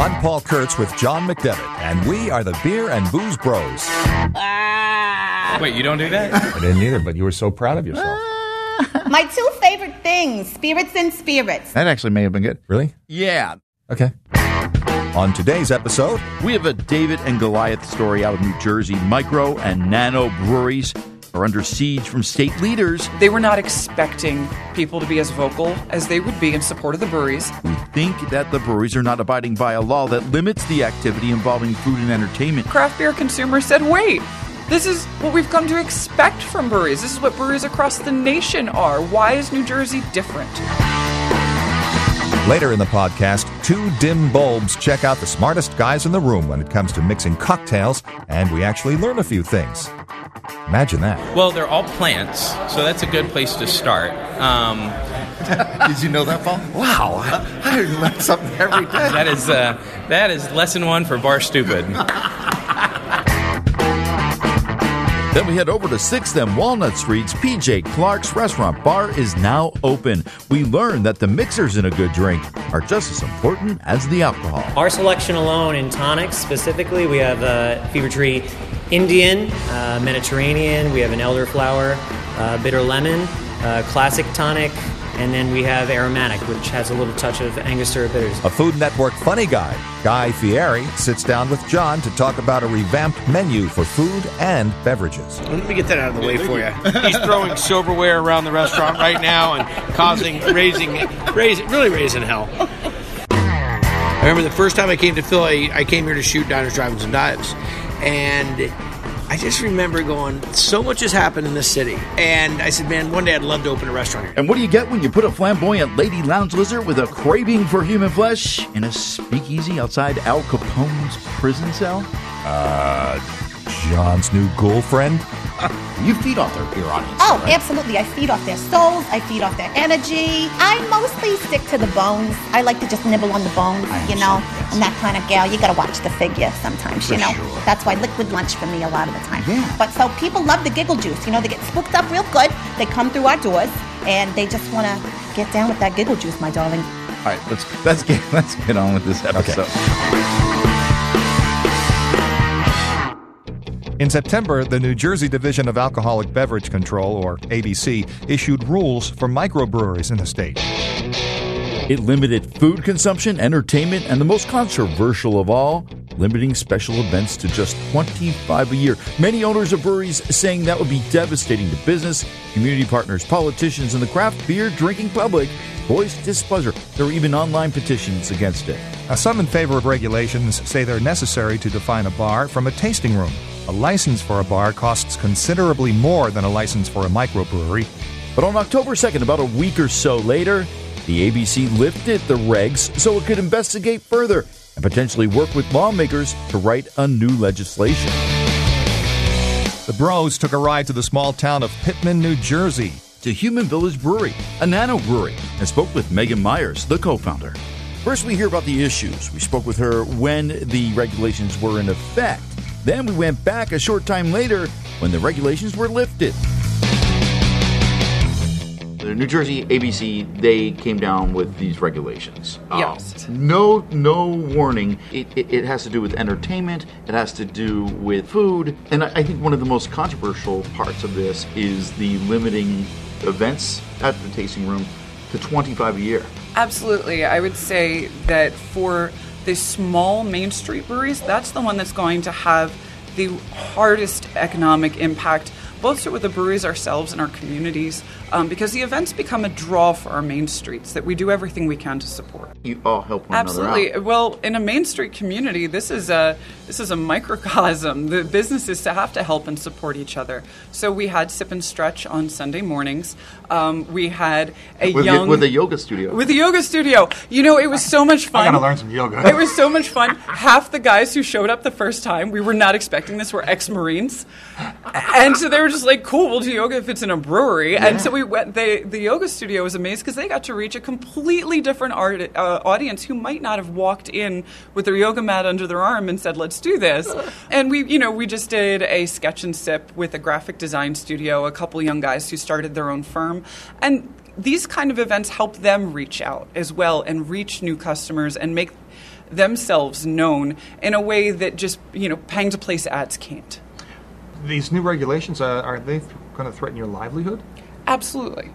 I'm Paul Kurtz with John McDevitt, and we are the Beer and Booze Bros. Ah. Wait, you don't do that? I didn't either, but you were so proud of yourself. Ah. My two favorite things spirits and spirits. That actually may have been good. Really? Yeah. Okay. On today's episode, We have a David and Goliath story out of New Jersey. Micro and nano breweries are under siege from state leaders They were not expecting people to be as vocal as they would be in support of the breweries. We think that the breweries are not abiding by a law that limits the activity involving food and entertainment. Craft beer consumers said, wait, this is what we've come to expect from breweries. This is what breweries across the nation are. Why is New Jersey different? Later in the podcast, two dim bulbs check out the smartest guys in the room when it comes to mixing cocktails, and we actually learn a few things. Imagine that. Well, they're all plants, so that's a good place to start. Um, Did you know that, Paul? Wow, I learn something every day. that is uh, that is lesson one for Bar Stupid. Then we head over to 6th and Walnut Street's PJ Clarke's Restaurant Bar is now open. We learn that the mixers in a good drink are just as important as the alcohol. Our selection alone in tonics specifically, we have uh, Fever Tree Indian, uh, Mediterranean, we have an elderflower, uh, bitter lemon, uh, classic tonic, and then we have aromatic, which has a little touch of Angostura bitters. A Food Network funny guy, Guy Fieri, sits down with John to talk about a revamped menu for food and beverages. Let me get that out of the way for you. He's throwing silverware around the restaurant right now and causing, raising, raising, really raising hell. I remember the first time I came to Philly, I came here to shoot Diners, Drive-Ins, and Dives. And I just remember going, so much has happened in this city. And I said, man, one day I'd love to open a restaurant here. And what do you get when you put a flamboyant lady lounge lizard with a craving for human flesh in a speakeasy outside Al Capone's prison cell? Uh, John's new girlfriend? You feed off their beer audience. Oh, absolutely. I feed off their souls. I feed off their energy. I mostly stick to the bones. I like to just nibble on the bones, you know. I'm that kind of gal. You got to watch the figure sometimes, you know. That's why liquid lunch for me a lot of the time. Yeah. But so people love the giggle juice. You know, they get spooked up real good. They come through our doors and they just want to get down with that giggle juice, my darling. All right, let's let's get let's get on with this episode. In September, the New Jersey Division of Alcoholic Beverage Control, or ABC, issued rules for microbreweries in the state. It limited food consumption, entertainment, and the most controversial of all, limiting special events to just 25 a year. Many owners of breweries saying that would be devastating to business, community partners, politicians, and the craft beer drinking public voiced displeasure. There were even online petitions against it. Now, some in favor of regulations say they're necessary to define a bar from a tasting room. A license for a bar costs considerably more than a license for a microbrewery. But on October 2nd, about a week or so later, the ABC lifted the regs so it could investigate further and potentially work with lawmakers to write a new legislation. The Bros took a ride to the small town of Pitman, New Jersey. to Human Village Brewery, a nano brewery, and spoke with Megan Myers, the co founder. First, we hear about the issues. We spoke with her when the regulations were in effect. Then we went back a short time later when the regulations were lifted. The New Jersey ABC they came down with these regulations. Uh, Yes. no, no warning. It, it, it has to do with entertainment. It has to do with food, and I, I think one of the most controversial parts of this is the limiting events at the tasting room to 25 a year. Absolutely. I would say that for the small Main Street breweries, that's the one that's going to have the hardest economic impact, both with the breweries ourselves and our communities, um, because the events become a draw for our main streets that we do everything we can to support. You all help one another Absolutely. Well, in a Main Street community, this is a this is a microcosm. The businesses to have to help and support each other. So we had sip and stretch on Sunday mornings. Um, we had a With, young with a yoga studio. with a yoga studio. You know, it was so much fun. I gotta learn some yoga. It was so much fun. Half the guys who showed up the first time, we were not expecting this, were ex-marines, and so they were just like, "Cool, we'll do yoga if it's in a brewery." And so we went. They the yoga studio was amazing because they got to reach a completely different art, uh, audience who might not have walked in with their yoga mat under their arm and said, "Let's do this." And we, you know, we just did a sketch and sip with a graphic design studio, a couple young guys who started their own firm, and these kind of events help them reach out as well and reach new customers and make themselves known in a way that just you know paying to place ads can't. These new regulations uh, are they th- going to threaten your livelihood? Absolutely.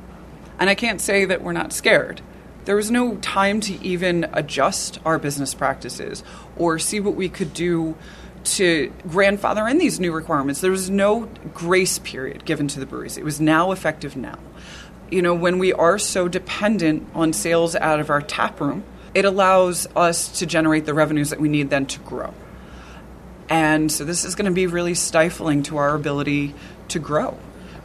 And I can't say that we're not scared. There was no time to even adjust our business practices or see what we could do to grandfather in these new requirements. There was no grace period given to the breweries. It was now effective now. You know, when we are so dependent on sales out of our tap room, it allows us to generate the revenues that we need then to grow. And so this is going to be really stifling to our ability to grow.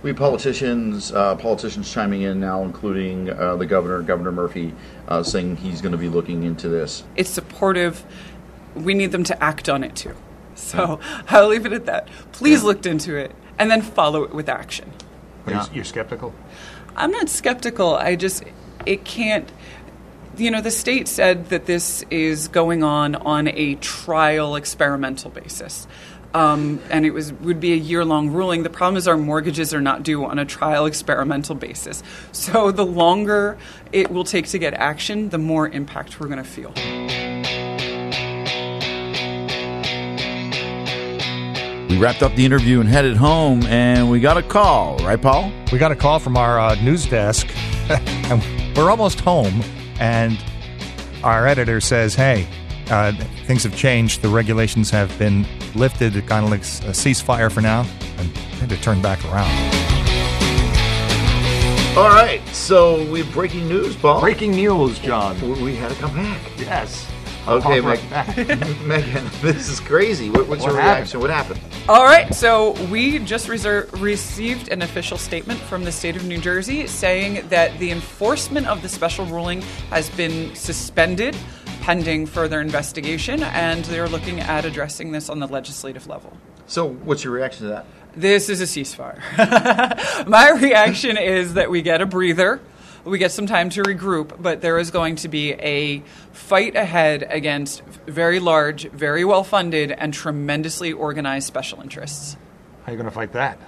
We politicians, uh, politicians chiming in now, including uh, the governor, Governor Murphy, uh, saying he's going to be looking into this. It's supportive. We need them to act on it too. So I'll leave it at that. Please look into it and then follow it with action. You're, you're skeptical. I'm not skeptical. I just, it can't. You know, the state said that this is going on on a trial experimental basis. Um, and it was would be a year long ruling. The problem is our mortgages are not due on a trial experimental basis. So the longer it will take to get action, the more impact we're going to feel. We wrapped up the interview and headed home, and we got a call, right, Paul? We got a call from our uh, news desk, and we're almost home. And our editor says, "Hey, uh, things have changed. The regulations have been lifted. It kind of like a ceasefire for now, and had to turn back around." All right, so we have breaking news, Paul. Breaking news, John. We, we had to come back. Yes. Okay, Meg- back. Megan, this is crazy. What, what's What your happened? reaction? What happened? All right, so we just reser- received an official statement from the state of New Jersey saying that the enforcement of the special ruling has been suspended pending further investigation, and they're looking at addressing this on the legislative level. So, what's your reaction to that? This is a ceasefire. My reaction is that we get a breather, we get some time to regroup, but there is going to be a fight ahead against very large, very well funded, and tremendously organized special interests. How are you going to fight that?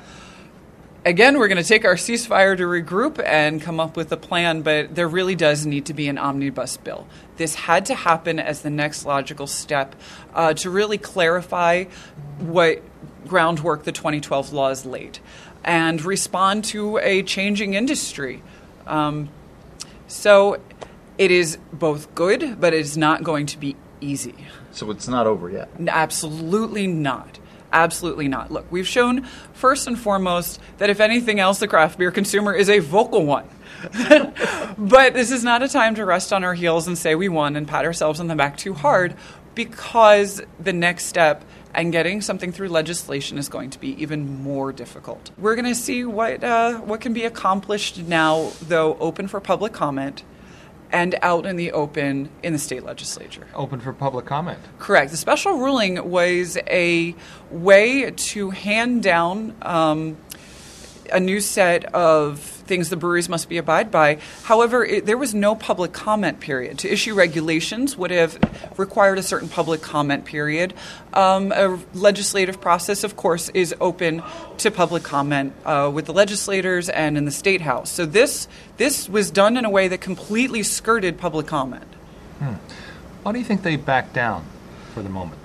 Again, we're going to take our ceasefire to regroup and come up with a plan, but there really does need to be an omnibus bill. This had to happen as the next logical step uh, to really clarify what groundwork the 2012 laws laid and respond to a changing industry. Um, so it is both good, but it is not going to be easy. So, it's not over yet. Absolutely not. Absolutely not. Look, we've shown first and foremost that if anything else, the craft beer consumer is a vocal one. but this is not a time to rest on our heels and say we won and pat ourselves on the back too hard because the next step and getting something through legislation is going to be even more difficult. We're going to see what, uh, what can be accomplished now, though, open for public comment and out in the open in the state legislature. Open for public comment. Correct. The special ruling was a way to hand down um, a new set of things the breweries must be abide by. However, it, there was no public comment period. To issue regulations would have required a certain public comment period. Um, a legislative process, of course, is open to public comment uh, with the legislators and in the state house. So this this was done in a way that completely skirted public comment. Why do you think they backed down for the moment?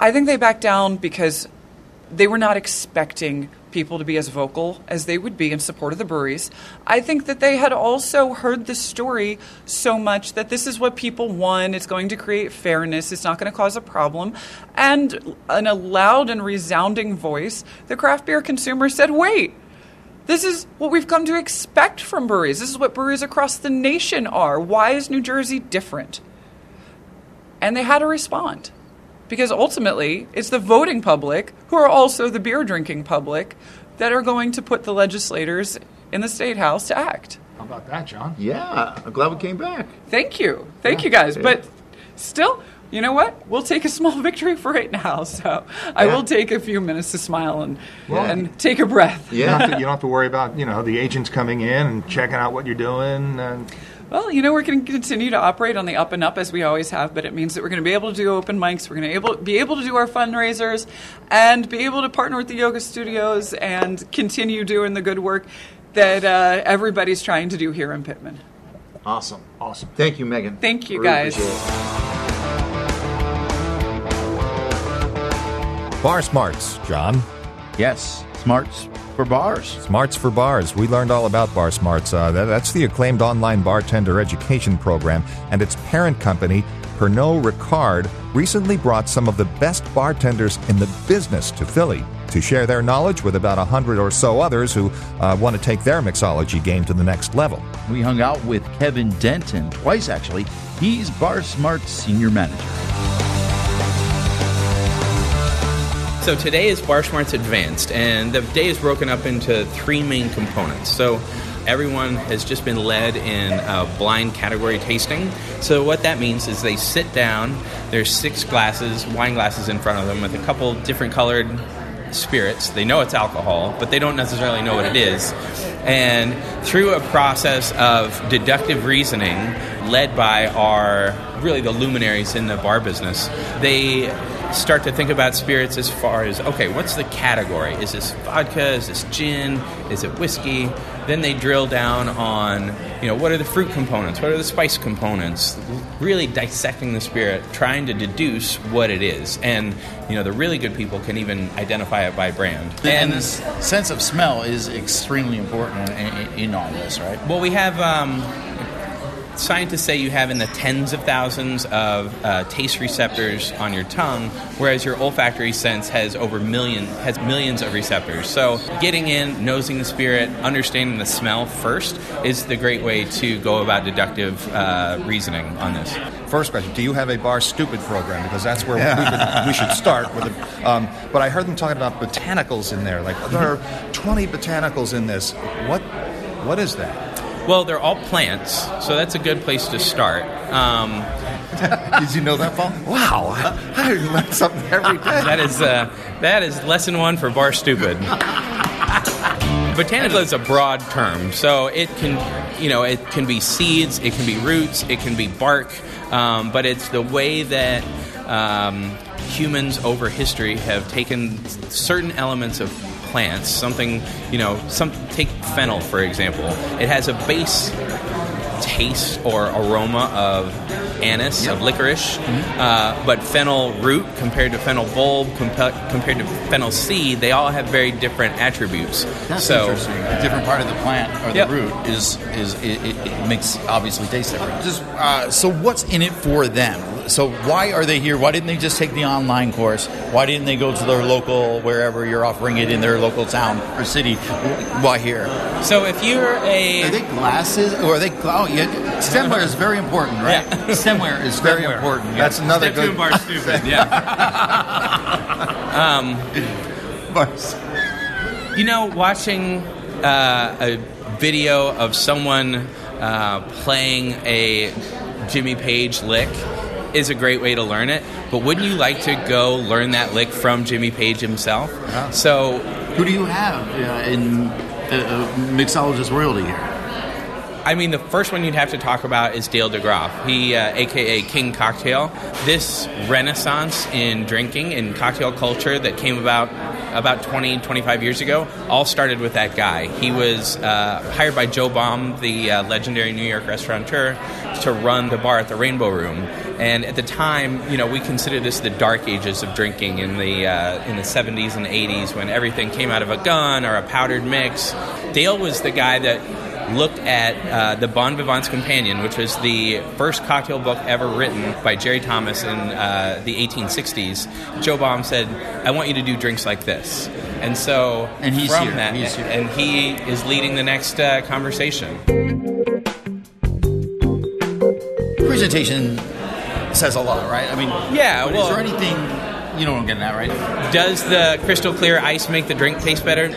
I think they backed down because they were not expecting people to be as vocal as they would be in support of the breweries. I think that they had also heard the story so much that this is what people want. It's going to create fairness. It's not going to cause a problem. And in a loud and resounding voice, the craft beer consumer said, wait. This is what we've come to expect from breweries. This is what breweries across the nation are. Why is New Jersey different? And they had to respond because ultimately it's the voting public who are also the beer drinking public that are going to put the legislators in the state house to act. How about that, John? Yeah, I'm glad we came back. Thank you. Thank you guys. But still, you know what? We'll take a small victory for right now. So I Yeah. will take a few minutes to smile and, Well- and take a breath. You don't, have Yeah. to, you don't have to worry about you know the agents coming in and checking out what you're doing. And Well, you know, we're going to continue to operate on the up and up as we always have, but it means that we're going to be able to do open mics, we're going to able, be able to do our fundraisers, and be able to partner with the yoga studios and continue doing the good work. that uh, everybody's trying to do here in Pitman. Awesome. Awesome. Thank you, Megan. Thank you, Really guys. Bar smarts, John. Yes, smarts for bars. Smarts for Bars. We learned all about Bar Smarts. Uh, that- that's the acclaimed online bartender education program, and its parent company, Pernod Ricard, recently brought some of the best bartenders in the business to Philly to share their knowledge with about a hundred or so others who uh, want to take their mixology game to the next level. We hung out with Kevin Denton twice, actually. He's Bar Smart's senior manager. So today is Bar Smarts Advanced, and the day is broken up into three main components. So everyone has just been led in a blind category tasting. So what that means is they sit down. There's six glasses, wine glasses in front of them with a couple different colored spirits. They know it's alcohol, but they don't necessarily know what it is. And through a process of deductive reasoning led by our really the luminaries in the bar business, they start to think about spirits as far as okay, what's the category? Is this vodka? Is this gin? Is it whiskey? Then they drill down on you know what are the fruit components? What are the spice components? Really dissecting the spirit, trying to deduce what it is. And you know the really good people can even identify it by brand. And this sense of smell is extremely important in, in all this, right? Well, we have um, scientists say you have in the tens of thousands of uh, taste receptors on your tongue, whereas your olfactory sense has over million has millions of receptors. So, getting in, nosing the spirit, understanding the smell first is the great way to go about deductive uh, reasoning on this. First question: Do you have a bar stupid program? Because that's where we, would, we should start with it. Um, but I heard them talking about botanicals in there. Like there are 20 botanicals in this. What what is that? Well, they're all plants, so that's a good place to start. Um, Did you know that, Paul? Wow. I learn something every day. that is uh, that is lesson one for Bar Stupid. Botanical is a broad term, so it can, you know, it can be seeds, it can be roots, it can be bark, um, but it's the way that um, humans over history have taken certain elements of plants, something, you know, some take fennel for example. It has a base taste or aroma of anise, of licorice, uh, but fennel root compared to fennel bulb, compa- compared to fennel seed, they all have very different attributes. That's so, interesting. A different part of the plant or the Yep. root is is it, it, it makes obviously taste different. Just uh, so, what's in it for them? So, why are they here? Why didn't they just take the online course? Why didn't they go to their local wherever you're offering it in their local town or city? Why here? So, if you're a Are they glasses or are they? Oh, yeah. Stemware is very important, right? Yeah. Stemware is very Stemware. important. That's another Step good. bar stupid, yeah. um, Bars. You know, watching uh, a video of someone uh, playing a Jimmy Page lick is a great way to learn it. But wouldn't you like to go learn that lick from Jimmy Page himself? So, Who do you have uh, in uh, uh, mixologist royalty here? I mean, the first one you'd have to talk about is Dale DeGroff. He, uh, aka King Cocktail. This renaissance in drinking and cocktail culture that came about about 20, 25 years ago all started with that guy. He was uh, hired by Joe Baum, the uh, legendary New York restaurateur, to run the bar at the Rainbow Room. And at the time, you know, we considered this the dark ages of drinking in the uh, in the 70s and 80s when everything came out of a gun or a powdered mix. Dale was the guy that looked at uh, the Bon Vivant's Companion, which was the first cocktail book ever written by Jerry Thomas in uh, the 1860s. Joe Baum said, "I want you to do drinks like this," and so And he's from here. that, He's here. and he is leading the next uh, conversation. Presentation says a lot, right? I mean, Yeah, well- is there anything you know what I'm getting at, right? Does the crystal clear ice make the drink taste better?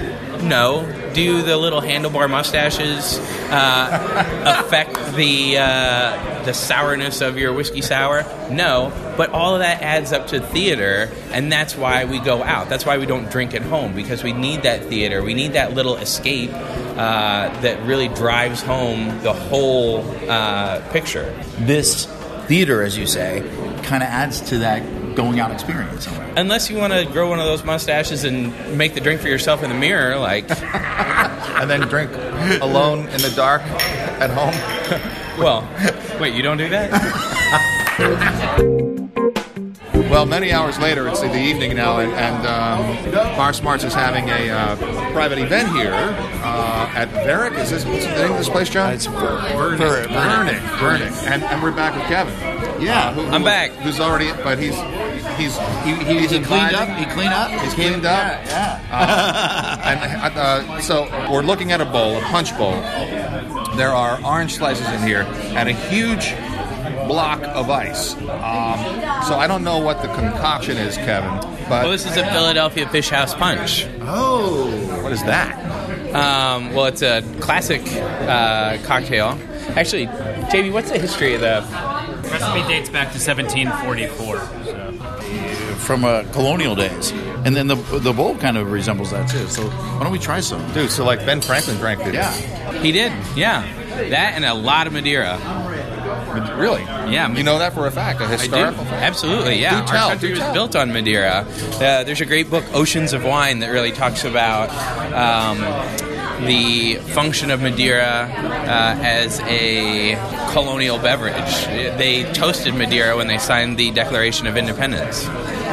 No. Do the little handlebar mustaches uh, affect the uh, the sourness of your whiskey sour? No. But all of that adds up to theater, and that's why we go out. That's why we don't drink at home because we need that theater. We need that little escape uh, that really drives home the whole uh, picture. This theater, as you say, kind of adds to that going out experience. Somewhere. Unless you want to grow one of those mustaches and make the drink for yourself in the mirror, like And then drink alone in the dark at home? Well, wait, you don't do that? Well, many hours later, it's the evening now, and, and um, Bar Smarts is having a uh, private event here uh, at Veric. Is this what's the name of this place, John? It's Vernick. Vernick. Vernick. And, and we're back with Kevin. Yeah. Who- I'm back. Who's already, but he's he's he, he's He cleaned up. He cleaned up. He's cleaned up. Yeah. yeah. And uh, so we're looking at a bowl, a punch bowl. There are orange slices in here and a huge block of ice. Um, so I don't know what the concoction is, Kevin. But Well, this is a Philadelphia Fish House Punch. oh, what is that? Um, well, it's a classic uh, cocktail. Actually, JB, what's the history of the? Recipe dates back to 1744. So. From uh, colonial days, and then the the bowl kind of resembles that too. So why don't we try some? Dude, so like Ben Franklin drank this. Yeah. He did, yeah. That and a lot of Madeira. Really? Yeah, You know that for a fact, a I do. historical fact? Absolutely, yeah. Do tell, Our country do was tell. built on Madeira. Uh, there's a great book, Oceans of Wine, that really talks about um, the function of Madeira uh, as a colonial beverage. They toasted Madeira when they signed the Declaration of Independence,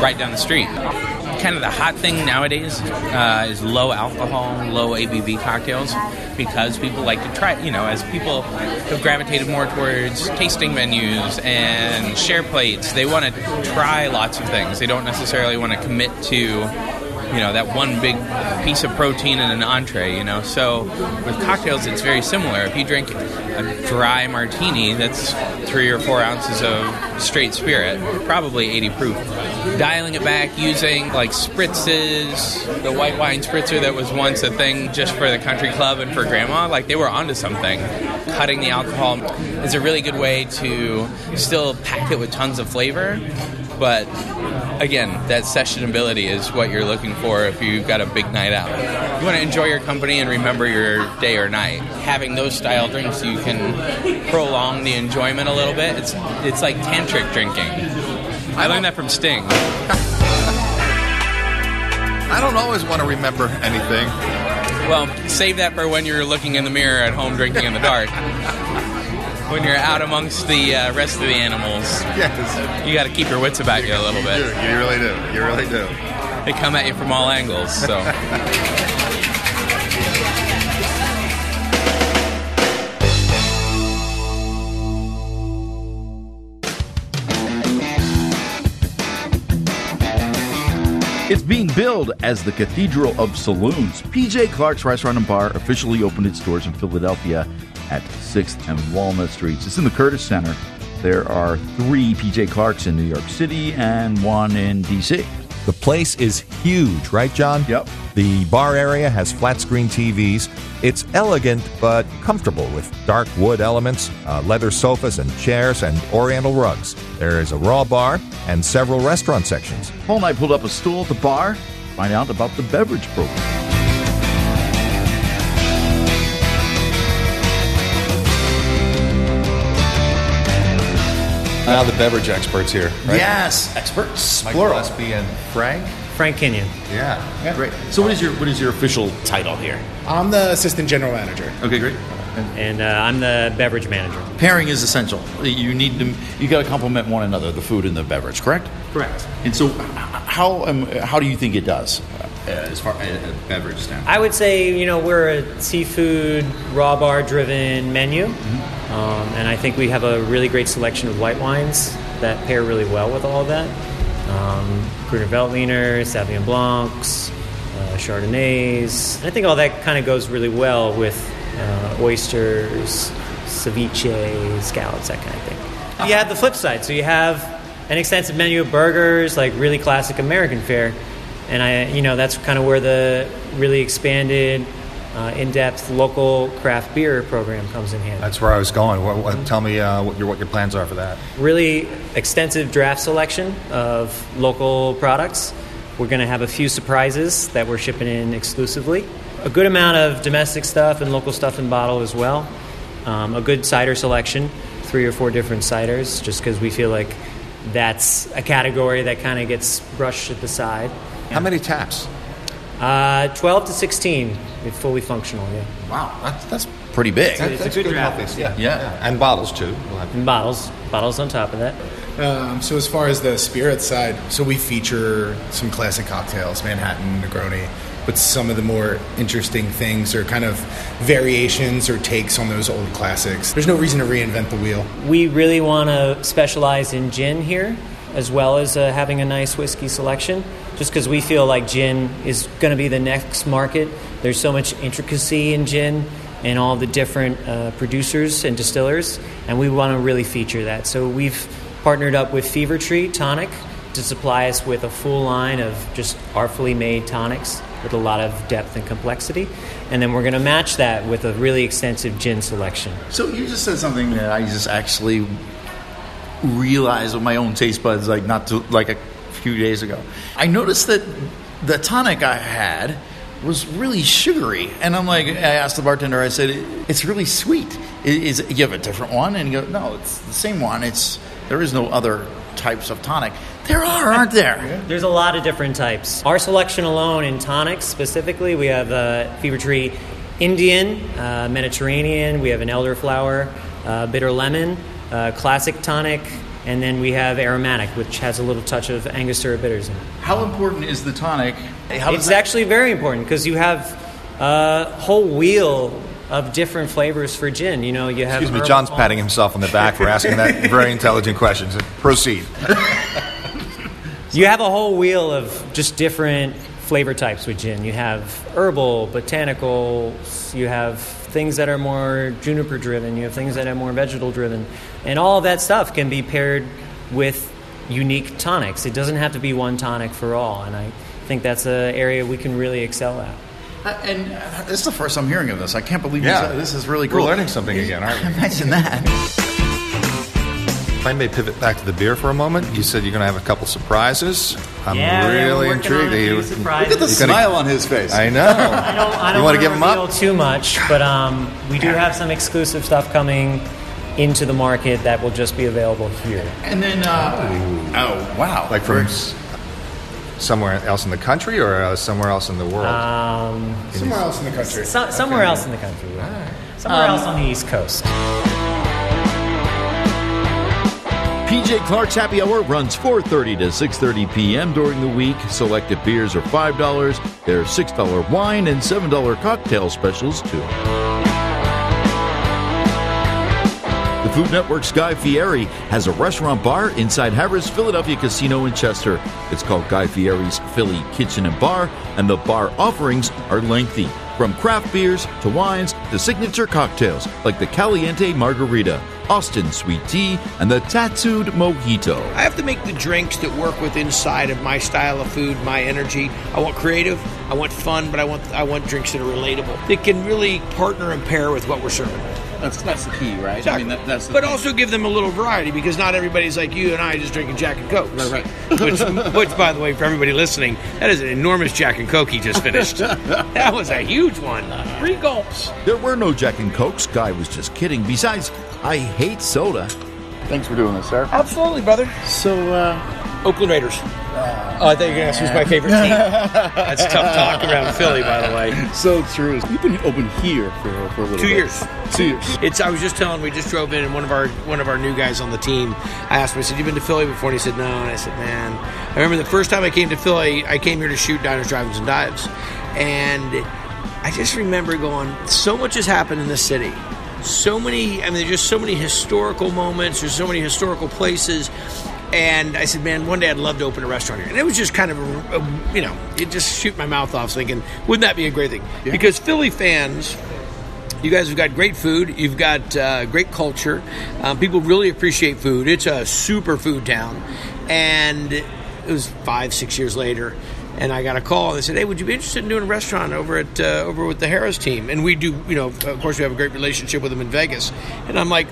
right down the street. Kind of the hot thing nowadays uh, is low alcohol, low ABV cocktails because people like to try. You know, as people have gravitated more towards tasting menus and share plates, they want to try lots of things. They don't necessarily want to commit to you know that one big piece of protein in an entree you know? So with cocktails it's very similar. If you drink a dry martini that's three or four ounces of straight spirit probably 80 proof. Dialing it back using like spritzes the white wine spritzer that was once a thing just for the country club and for grandma like they were onto something. Cutting the alcohol is a really good way to still pack it with tons of flavor but again, that sessionability is what you're looking for if you've got a big night out. You want to enjoy your company and remember your day or night. Having those style drinks, you can prolong the enjoyment a little bit. It's it's like tantric drinking. I learned that from Sting. I don't always want to remember anything. Well, save that for when you're looking in the mirror at home drinking in the dark. When you're out amongst the uh, rest of the animals, Yes. you got to keep your wits about you a little You, bit. do. you really do. You really do. They come at you from all angles. So. It's being billed as the Cathedral of Saloons. PJ Clarke's Restaurant and Bar officially opened its doors in Philadelphia at 6th and Walnut Streets. It's in the Curtis Center. There are three PJ Clarke's in New York City and one in D.C. The place is huge, right, John? Yep. The bar area has flat screen TVs. It's elegant but comfortable with dark wood elements, uh, leather sofas and chairs, and oriental rugs. There is a raw bar and several restaurant sections. Paul and I pulled up a stool at the bar, find out about the beverage program. Now the beverage experts here, right? Yes, experts. Mike Plural. Gillespie and Frank. Frank Kenyon. Yeah. Great. So what is your what is your official title here? I'm the assistant general manager. Okay, great. And uh, I'm the beverage manager. Pairing is essential. You need to you got to complement one another, the food and the beverage, correct? Correct. And so, how um, how do you think it does uh, as far as a beverage standpoint? I would say, you know, we're a seafood, raw bar driven menu. Um, and I think we have a really great selection of white wines that pair really well with all of that. Um, Gruner Veltliner, Sauvignon Blancs, uh, Chardonnays. And I think all that kind of goes really well with uh, oysters, ceviche, scallops, that kind of thing. You have the flip side. So you have an extensive menu of burgers, like really classic American fare. And I, you know, that's kind of where the really expanded, uh, in-depth local craft beer program comes in handy. That's where I was going. What, what, tell me uh, what your what your plans are for that. really extensive draft selection of local products. We're going to have a few surprises that we're shipping in exclusively. A good amount of domestic stuff and local stuff in bottle as well. Um, a good cider selection, three or four different ciders, just because we feel like that's a category that kind of gets brushed at the side. How many taps? Uh, 12 to 16, it's fully functional, yeah. Wow, that's, that's pretty big. It's a- it's a good draft. Yeah. Yeah. And bottles too. And bottles, bottles on top of that. Um, so as far as the spirit side, so we feature some classic cocktails, Manhattan, Negroni, but some of the more interesting things are kind of variations or takes on those old classics. There's no reason to reinvent the wheel. We really want to specialize in gin here, as well as uh, having a nice whiskey selection, just because we feel like gin is going to be the next market. There's so much intricacy in gin and all the different uh, producers and distillers, and we want to really feature that. So we've partnered up with Fever Tree Tonic to supply us with a full line of just artfully made tonics with a lot of depth and complexity. And then we're going to match that with a really extensive gin selection. So you just said something that I just actually realized with my own taste buds, like not to, like a few days ago. I noticed that the tonic I had was really sugary, and I'm like, I asked the bartender, I said, "It's really sweet. Is it, you have a different one?" And he goes, "No, it's the same one. It's there is no other types of tonic. There are, aren't there?" There's a lot of different types. Our selection alone in tonics specifically, we have uh, Fever Tree Indian, uh, Mediterranean, we have an elderflower, uh, bitter lemon, uh, classic tonic, and then we have aromatic, which has a little touch of Angostura bitters in it. How important is the tonic? How it's actually very important because you have a whole wheel of different flavors for gin. You know, you have Excuse me, John's balm- patting himself on the back for asking that very intelligent question. So Proceed. You have a whole wheel of just different flavor types with gin. You have herbal, botanicals, you have things that are more juniper driven, you have things that are more vegetal driven. And all of that stuff can be paired with unique tonics. It doesn't have to be one tonic for all. And I think that's an area we can really excel at. Uh, And uh, this is the first I'm hearing of this. I can't believe Yeah. this, this is really We're cool. learning something again, aren't we? Imagine that. If I may pivot back to the beer for a moment, you said you're going to have a couple surprises. I'm Yeah, we're really working on intrigued. a few you- surprises. Look at the You're gonna- smile on his face. I know. I don't, I don't you want want to give them reveal up? too much, but um, we do have some exclusive stuff coming into the market that will just be available here. And then, uh, oh wow, Like from s- somewhere else in the country or uh, somewhere else in the world? Um, Somewhere else in the country. so, somewhere else in the country. yeah. Somewhere else on the East Coast. PJ Clarke's Happy Hour runs 4:30 to 6:30 p.m. during the week. Selected beers are five dollars. There's six dollar wine and seven dollar cocktail specials too. The Food Network's Guy Fieri has a restaurant bar inside Harrah's Philadelphia Casino in Chester. It's called Guy Fieri's Philly Kitchen and Bar, and the bar offerings are lengthy. From craft beers to wines to signature cocktails like the Caliente Margarita, Austin Sweet Tea, and the Tattooed Mojito. I have to make the drinks that work with inside of my style of food, my energy. I want creative, I want fun, but I want I want drinks that are relatable. That can really partner and pair with what we're serving. That's that's the key, right? Exactly. I mean, that, that's the but thing. also give them a little variety because not everybody's like you and I just drinking Jack and Coke. Right, right. which, which, by the way, for everybody listening, that is an enormous Jack and Coke he just finished. that was a huge one. Three gulps. There were no Jack and Cokes. Guy was just kidding. Besides, I hate soda. Thanks for doing this, sir. Absolutely, brother. So, uh, Oakland Raiders. Oh, I thought you were going to ask who's my favorite team. That's tough talk around Philly, by the way. so true. You've been open here for, for a little Two bit. years. Two years. It's. I was just telling. We just drove in, and one of our one of our new guys on the team. I asked him. I said, "You been to Philly before?" And he said, "No." And I said, "Man, I remember the first time I came to Philly. I came here to shoot diners, drive-ins, and dives, and I just remember going. So much has happened in this city. So many. I mean, there's just so many historical moments. There's so many historical places." And I said, man, one day I'd love to open a restaurant here. And it was just kind of, a, a, you know, it just shoot my mouth off thinking, wouldn't that be a great thing? Because Philly fans, you guys have got great food. You've got uh, great culture. Um, people really appreciate food. It's a super food town. And it was five, six years later, and I got a call. and They said, "Hey, would you be interested in doing a restaurant over at uh, over with the Harrah's team?" And we do, you know, of course, we have a great relationship with them in Vegas. And I'm like,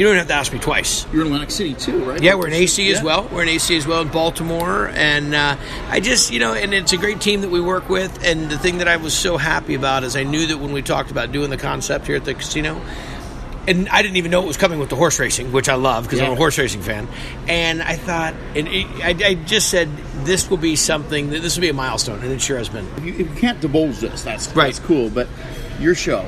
"You don't have to ask me twice." You're in Atlantic City too, right? Yeah, we're in AC as well. We're in AC as well in Baltimore, and uh, I just, you know, and it's a great team that we work with. And the thing that I was so happy about is I knew that when we talked about doing the concept here at the casino, and I didn't even know it was coming with the horse racing, which I love because I'm a horse racing fan. And I thought, and it, I, I just said this will be something that this will be a milestone, and it sure has been. You, you can't divulge this, that's Right. that's cool. But your show,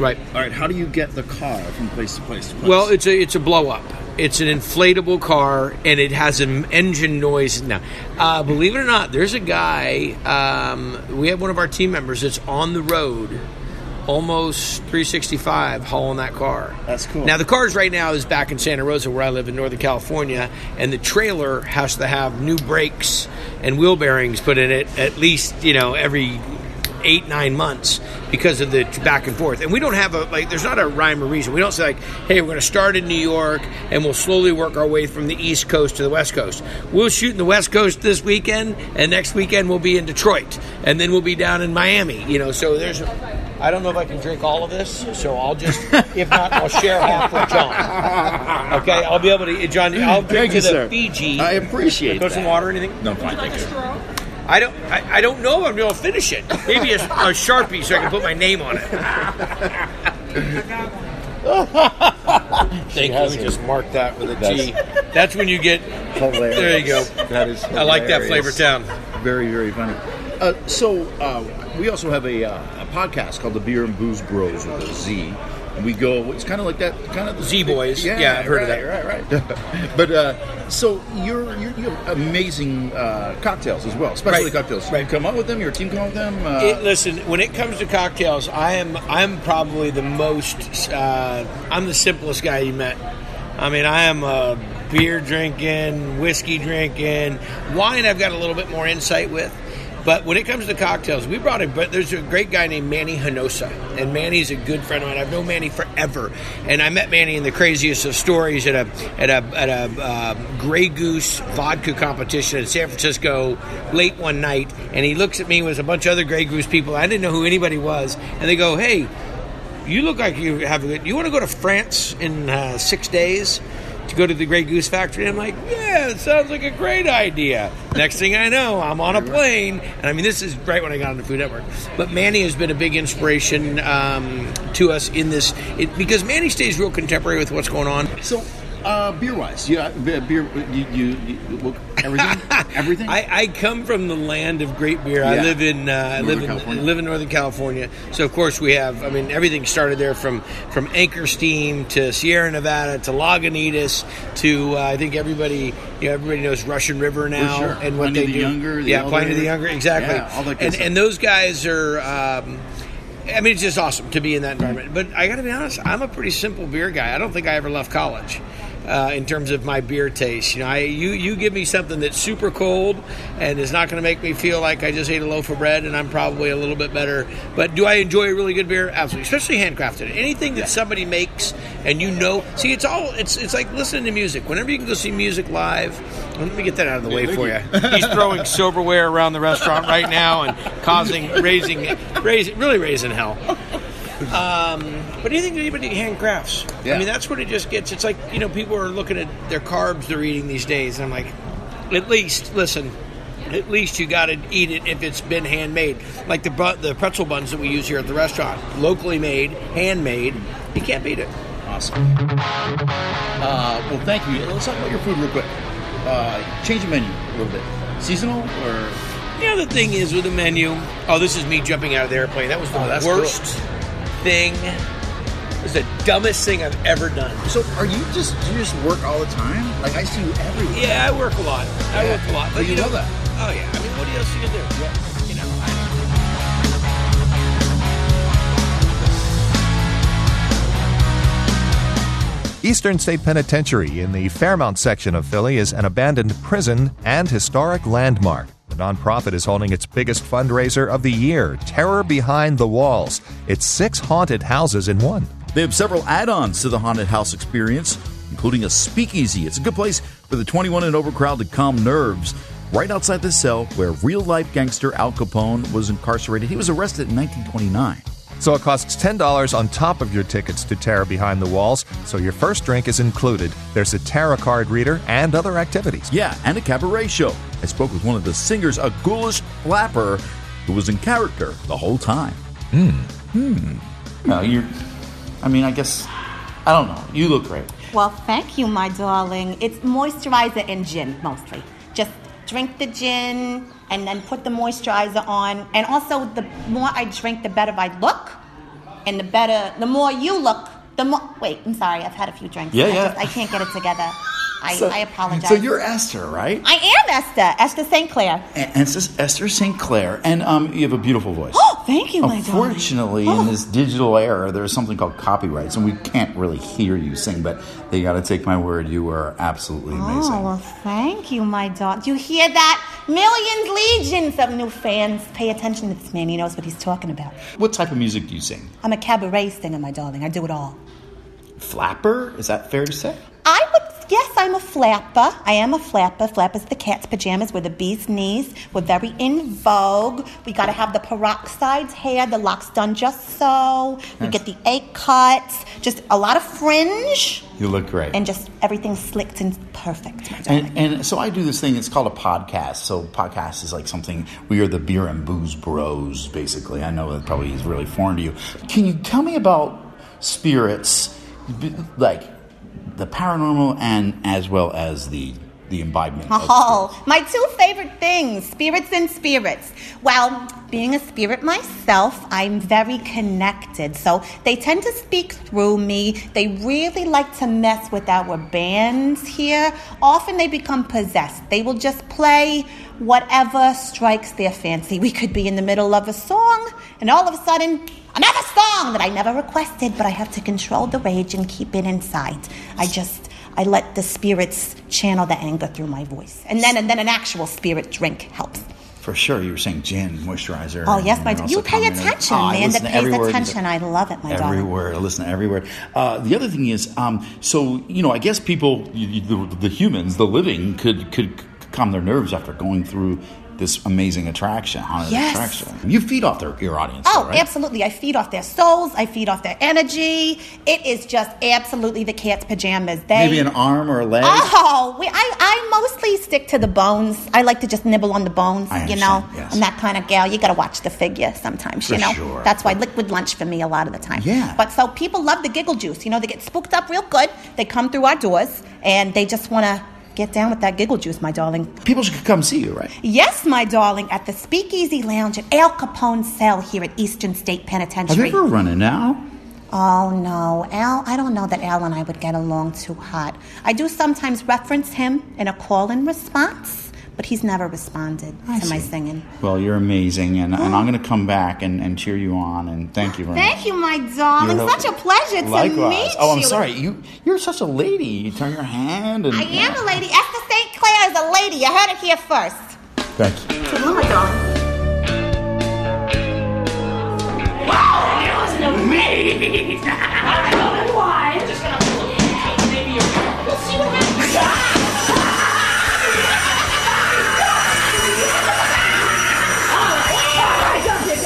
right? All right, how do you get the car from place to place to place? Well, it's a it's a blow up. It's an inflatable car, and it has an engine noise. Now, uh, believe it or not, there's a guy. Um, we have one of our team members that's on the road, almost 365, hauling that car. That's cool. Now, the cars right now is back in Santa Rosa, where I live in Northern California, and the trailer has to have new brakes and wheel bearings put in it at least you know every eight nine months because of the back and forth and we don't have a like there's not a rhyme or reason we don't say like hey we're going to start in new york and we'll slowly work our way from the east coast to the west coast we'll shoot in the west coast this weekend and next weekend we'll be in detroit and then we'll be down in miami you know so there's I don't know if I can drink all of this, so I'll just, if not, I'll share half with John. Okay, I'll be able to, John, I'll drink Thank you, to the sir. Fiji. I appreciate Put some water or anything? No, fine, thank you. I don't. I, I don't know. I'm going to finish it. Maybe a, a sharpie so I can put my name on it. Thank you. Let just mark that with a G. That's when you get. There you go. That is. I like that flavor town. Very, very funny. Uh, so uh, we also have a, uh, a podcast called the Beer and Booze Bros with a Z. We go. It's kind of like that. Kind of the Z Boys. Yeah, Yeah, I've heard of that. Right, right. but uh, so you're, you're you have amazing uh, cocktails as well, especially Right. cocktails. Right. You come up with them. Your team come up with them. Uh, It, listen, when it comes to cocktails, I am I'm probably the most uh, I'm the simplest guy you met. I mean, I am a beer drinking, whiskey drinking, wine. I've got a little bit more insight with. But when it comes to cocktails, we brought in. But there's a great guy named Manny Hinojosa, and Manny's a good friend of mine. I've known Manny forever, and I met Manny in the craziest of stories at a at a at a uh, Grey Goose vodka competition in San Francisco late one night, and he looks at me with a bunch of other Grey Goose people. I didn't know who anybody was, and they go, "Hey, you look like you have a good. You want to go to France in uh, six days to go to the Grey Goose Factory? I'm like, yeah, it sounds like a great idea. Next thing I know, I'm on a plane, and I mean, this is right when I got on the Food Network. But Manny has been a big inspiration um, to us in this it, because Manny stays real contemporary with what's going on. So, uh, beer wise, yeah, beer. You, you, you everything, everything. I, I come from the land of great beer. I live in uh, I Northern live in California. live in Northern California. So of course we have. I mean, everything started there from from Anchor Steam to Sierra Nevada to Lagunitas to uh, I think everybody you know everybody knows Russian River now sure. and what Pliny they the do. Younger, the yeah, the Younger, exactly. Yeah, all that good and stuff. and those guys are. Um, I mean, it's just awesome to be in that environment. But I got to be honest, I'm a pretty simple beer guy. I don't think I ever left college. Uh, in terms of my beer taste, you know, I, you you give me something that's super cold and is not going to make me feel like I just ate a loaf of bread and I'm probably a little bit better. But do I enjoy a really good beer? Absolutely, especially handcrafted. Anything that somebody makes and you know, see, it's all it's it's like listening to music. Whenever you can go see music live, let me get that out of the way for you. He's throwing silverware around the restaurant right now and causing raising raising really raising hell. Um, but anything that anybody handcrafts. I mean, that's what it just gets. It's like, you know, people are looking at their carbs they're eating these days. And I'm like, at least, listen, at least you got to eat it if it's been handmade. Like the, the pretzel buns that we use here at the restaurant, locally made, handmade. You can't beat it. Awesome. Uh, well, thank you. Let's talk about your food real quick. Uh, change the menu a little bit. Seasonal or The other thing is with the menu. Oh, this is me jumping out of the airplane. That was the Oh, worst cool. thing. It was the dumbest thing I've ever done. So, are you just do you just work all the time? Like I see you everywhere. Yeah, I work a lot. I Yeah. work a lot. But oh, you know that. Oh yeah. I mean, what else you gonna do? Yeah. You know. I, Eastern State Penitentiary in the Fairmount section of Philly is an abandoned prison and historic landmark. The nonprofit is holding its biggest fundraiser of the year, Terror Behind the Walls. It's six haunted houses in one. They have several add ons to the haunted house experience, including a speakeasy. It's a good place for the 21 and over crowd to calm nerves. Right outside the cell where real life gangster Al Capone was incarcerated, he was arrested in 1929. So it costs $10 on top of your tickets to Terror Behind the Walls, so your first drink is included. There's a tarot card reader and other activities. Yeah, and a cabaret show. I spoke with one of the singers, a ghoulish flapper, who was in character the whole time. Hmm. Hmm. No, you're. I mean, I guess I don't know. You look great. Well, thank you, my darling. It's moisturizer and gin mostly. Just drink the gin and then put the moisturizer on. And also, the more I drink, the better I look. And the better, the more you look, the more. Wait, I'm sorry. I've had a few drinks. Yeah, I yeah. Just, I can't get it together. I, So- I apologize. So you're Esther, right? I am Esther, Esther St. Clair. And, Esther St. Clair, and um, you have a beautiful voice. Oh, thank you, my darling. Unfortunately, in this digital era, there's something called copyrights, and we can't really hear you sing. But they got to take my word; you are absolutely amazing. Oh, well, thank you, my dog. Do you hear that? Millions, legions of new fans pay attention to this man. He knows what he's talking about. What type of music do you sing? I'm a cabaret singer, my darling. I do it all. Flapper? Is that fair to say? Yes, I'm a flapper. I am a flapper. Flapper's the cat's pajamas. We're the bee's knees. We're very in vogue. We got to have the peroxides hair. The locks done just so. We Nice. get the eight cuts. Just a lot of fringe. You look great. And just everything slicked and perfect, my. And, and so I do this thing. It's called a podcast. So podcast is like something. We are the beer and booze broz, basically. I know that probably is really foreign to you. Can you tell me about spirits, like the paranormal, and as well as the the imbibement? Oh, my two favorite things spirits and spirits. Well, being a spirit myself, I'm very connected. So they tend to speak through me. They really like to mess with our bands here. Often they become possessed. They will just play whatever strikes their fancy. We could be in the middle of a song, and all of a sudden, another song that I never requested, but I have to control the rage and keep it inside. I just. I let the spirits channel the anger through my voice. And then and then an actual spirit drink helps. For sure, you were saying gin, moisturizer. Oh, yes, my You pay attention, Oh, man. That pays attention. I love it, my every darling. word. I listen to every word. Uh, the other thing is, um, so you know, I guess people, you, the, the humans, the living, could could calm their nerves after going through this amazing attraction, haunted Yes. attraction. You feed off their your audience. Oh, right? absolutely. I feed off their souls. I feed off their energy. It is just absolutely the cat's pajamas. They Maybe an arm or a leg. Oh, we, I, I mostly stick to the bones. I like to just nibble on the bones, you know. yes. I'm that kind of gal. You got to watch the figure sometimes, For you know. sure. That's why liquid lunch for me a lot of the time. Yeah. But so people love the giggle juice. You know, they get spooked up real good. They come through our doors and they just want to get down with that giggle juice, my darling. People should come see you, right? Yes, my darling, at the Speakeasy Lounge at Al Capone's cell here at Eastern State Have Penitentiary. you ever run it now? Oh no, Al, I don't know that Al and I would get along too hot. I do sometimes reference him in a call in response, but he's never responded to my singing. Well, you're amazing, and, and I'm oh. going to come back and, and cheer you on. And thank you very much. Thank you, my darling. You're- Such a pleasure to Likewise. meet oh, I'm you. sorry. You you're such a lady. You turn your hand and I am a lady. Esther St. Clair is a lady. You heard it here first. Thank you. Hello, my darling. Me! I don't know why. I'm just gonna. Maybe you're. We'll see what happens.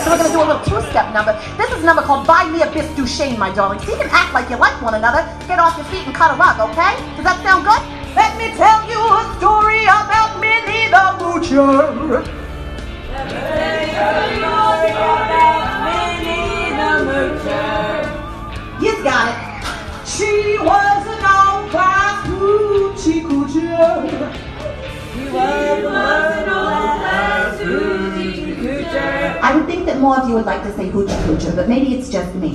So we're gonna do a little two-step number. This is a number called Bei Mir Bist Du Schön, my darling. So you can act like you like one another, get off your feet and cut a rug, okay? Does that sound good? Let me tell you a story about Minnie the Moocher. You got it. She was an all-class more of you would like to say hoochie coocher, but maybe it's just me.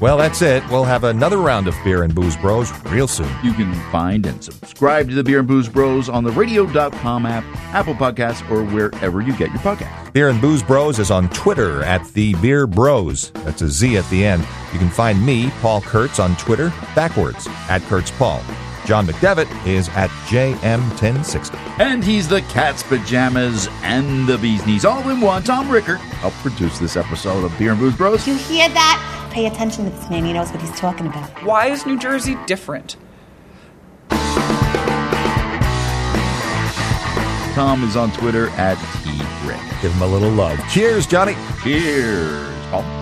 Well, that's it. We'll have another round of Beer and Booze Broz real soon. You can find and subscribe to the Beer and Booze Broz on the radio.com app, Apple Podcasts, or wherever you get your podcasts. Beer and Booze Broz is on Twitter at the Beer Bros. That's a Z at the end. You can find me, Paul Kurtz, on Twitter backwards at Kurtz Paul. John McDevitt is at JM1060. And he's the cat's pajamas and the bee's knees all in one. Tom Rickert helped produce this episode of Beer and Booze Broz. You hear that? Pay attention to this man. He knows what he's talking about. Why is New Jersey different? Tom is on Twitter at T Rick. Give him a little love. Cheers, Johnny. Cheers, Paul.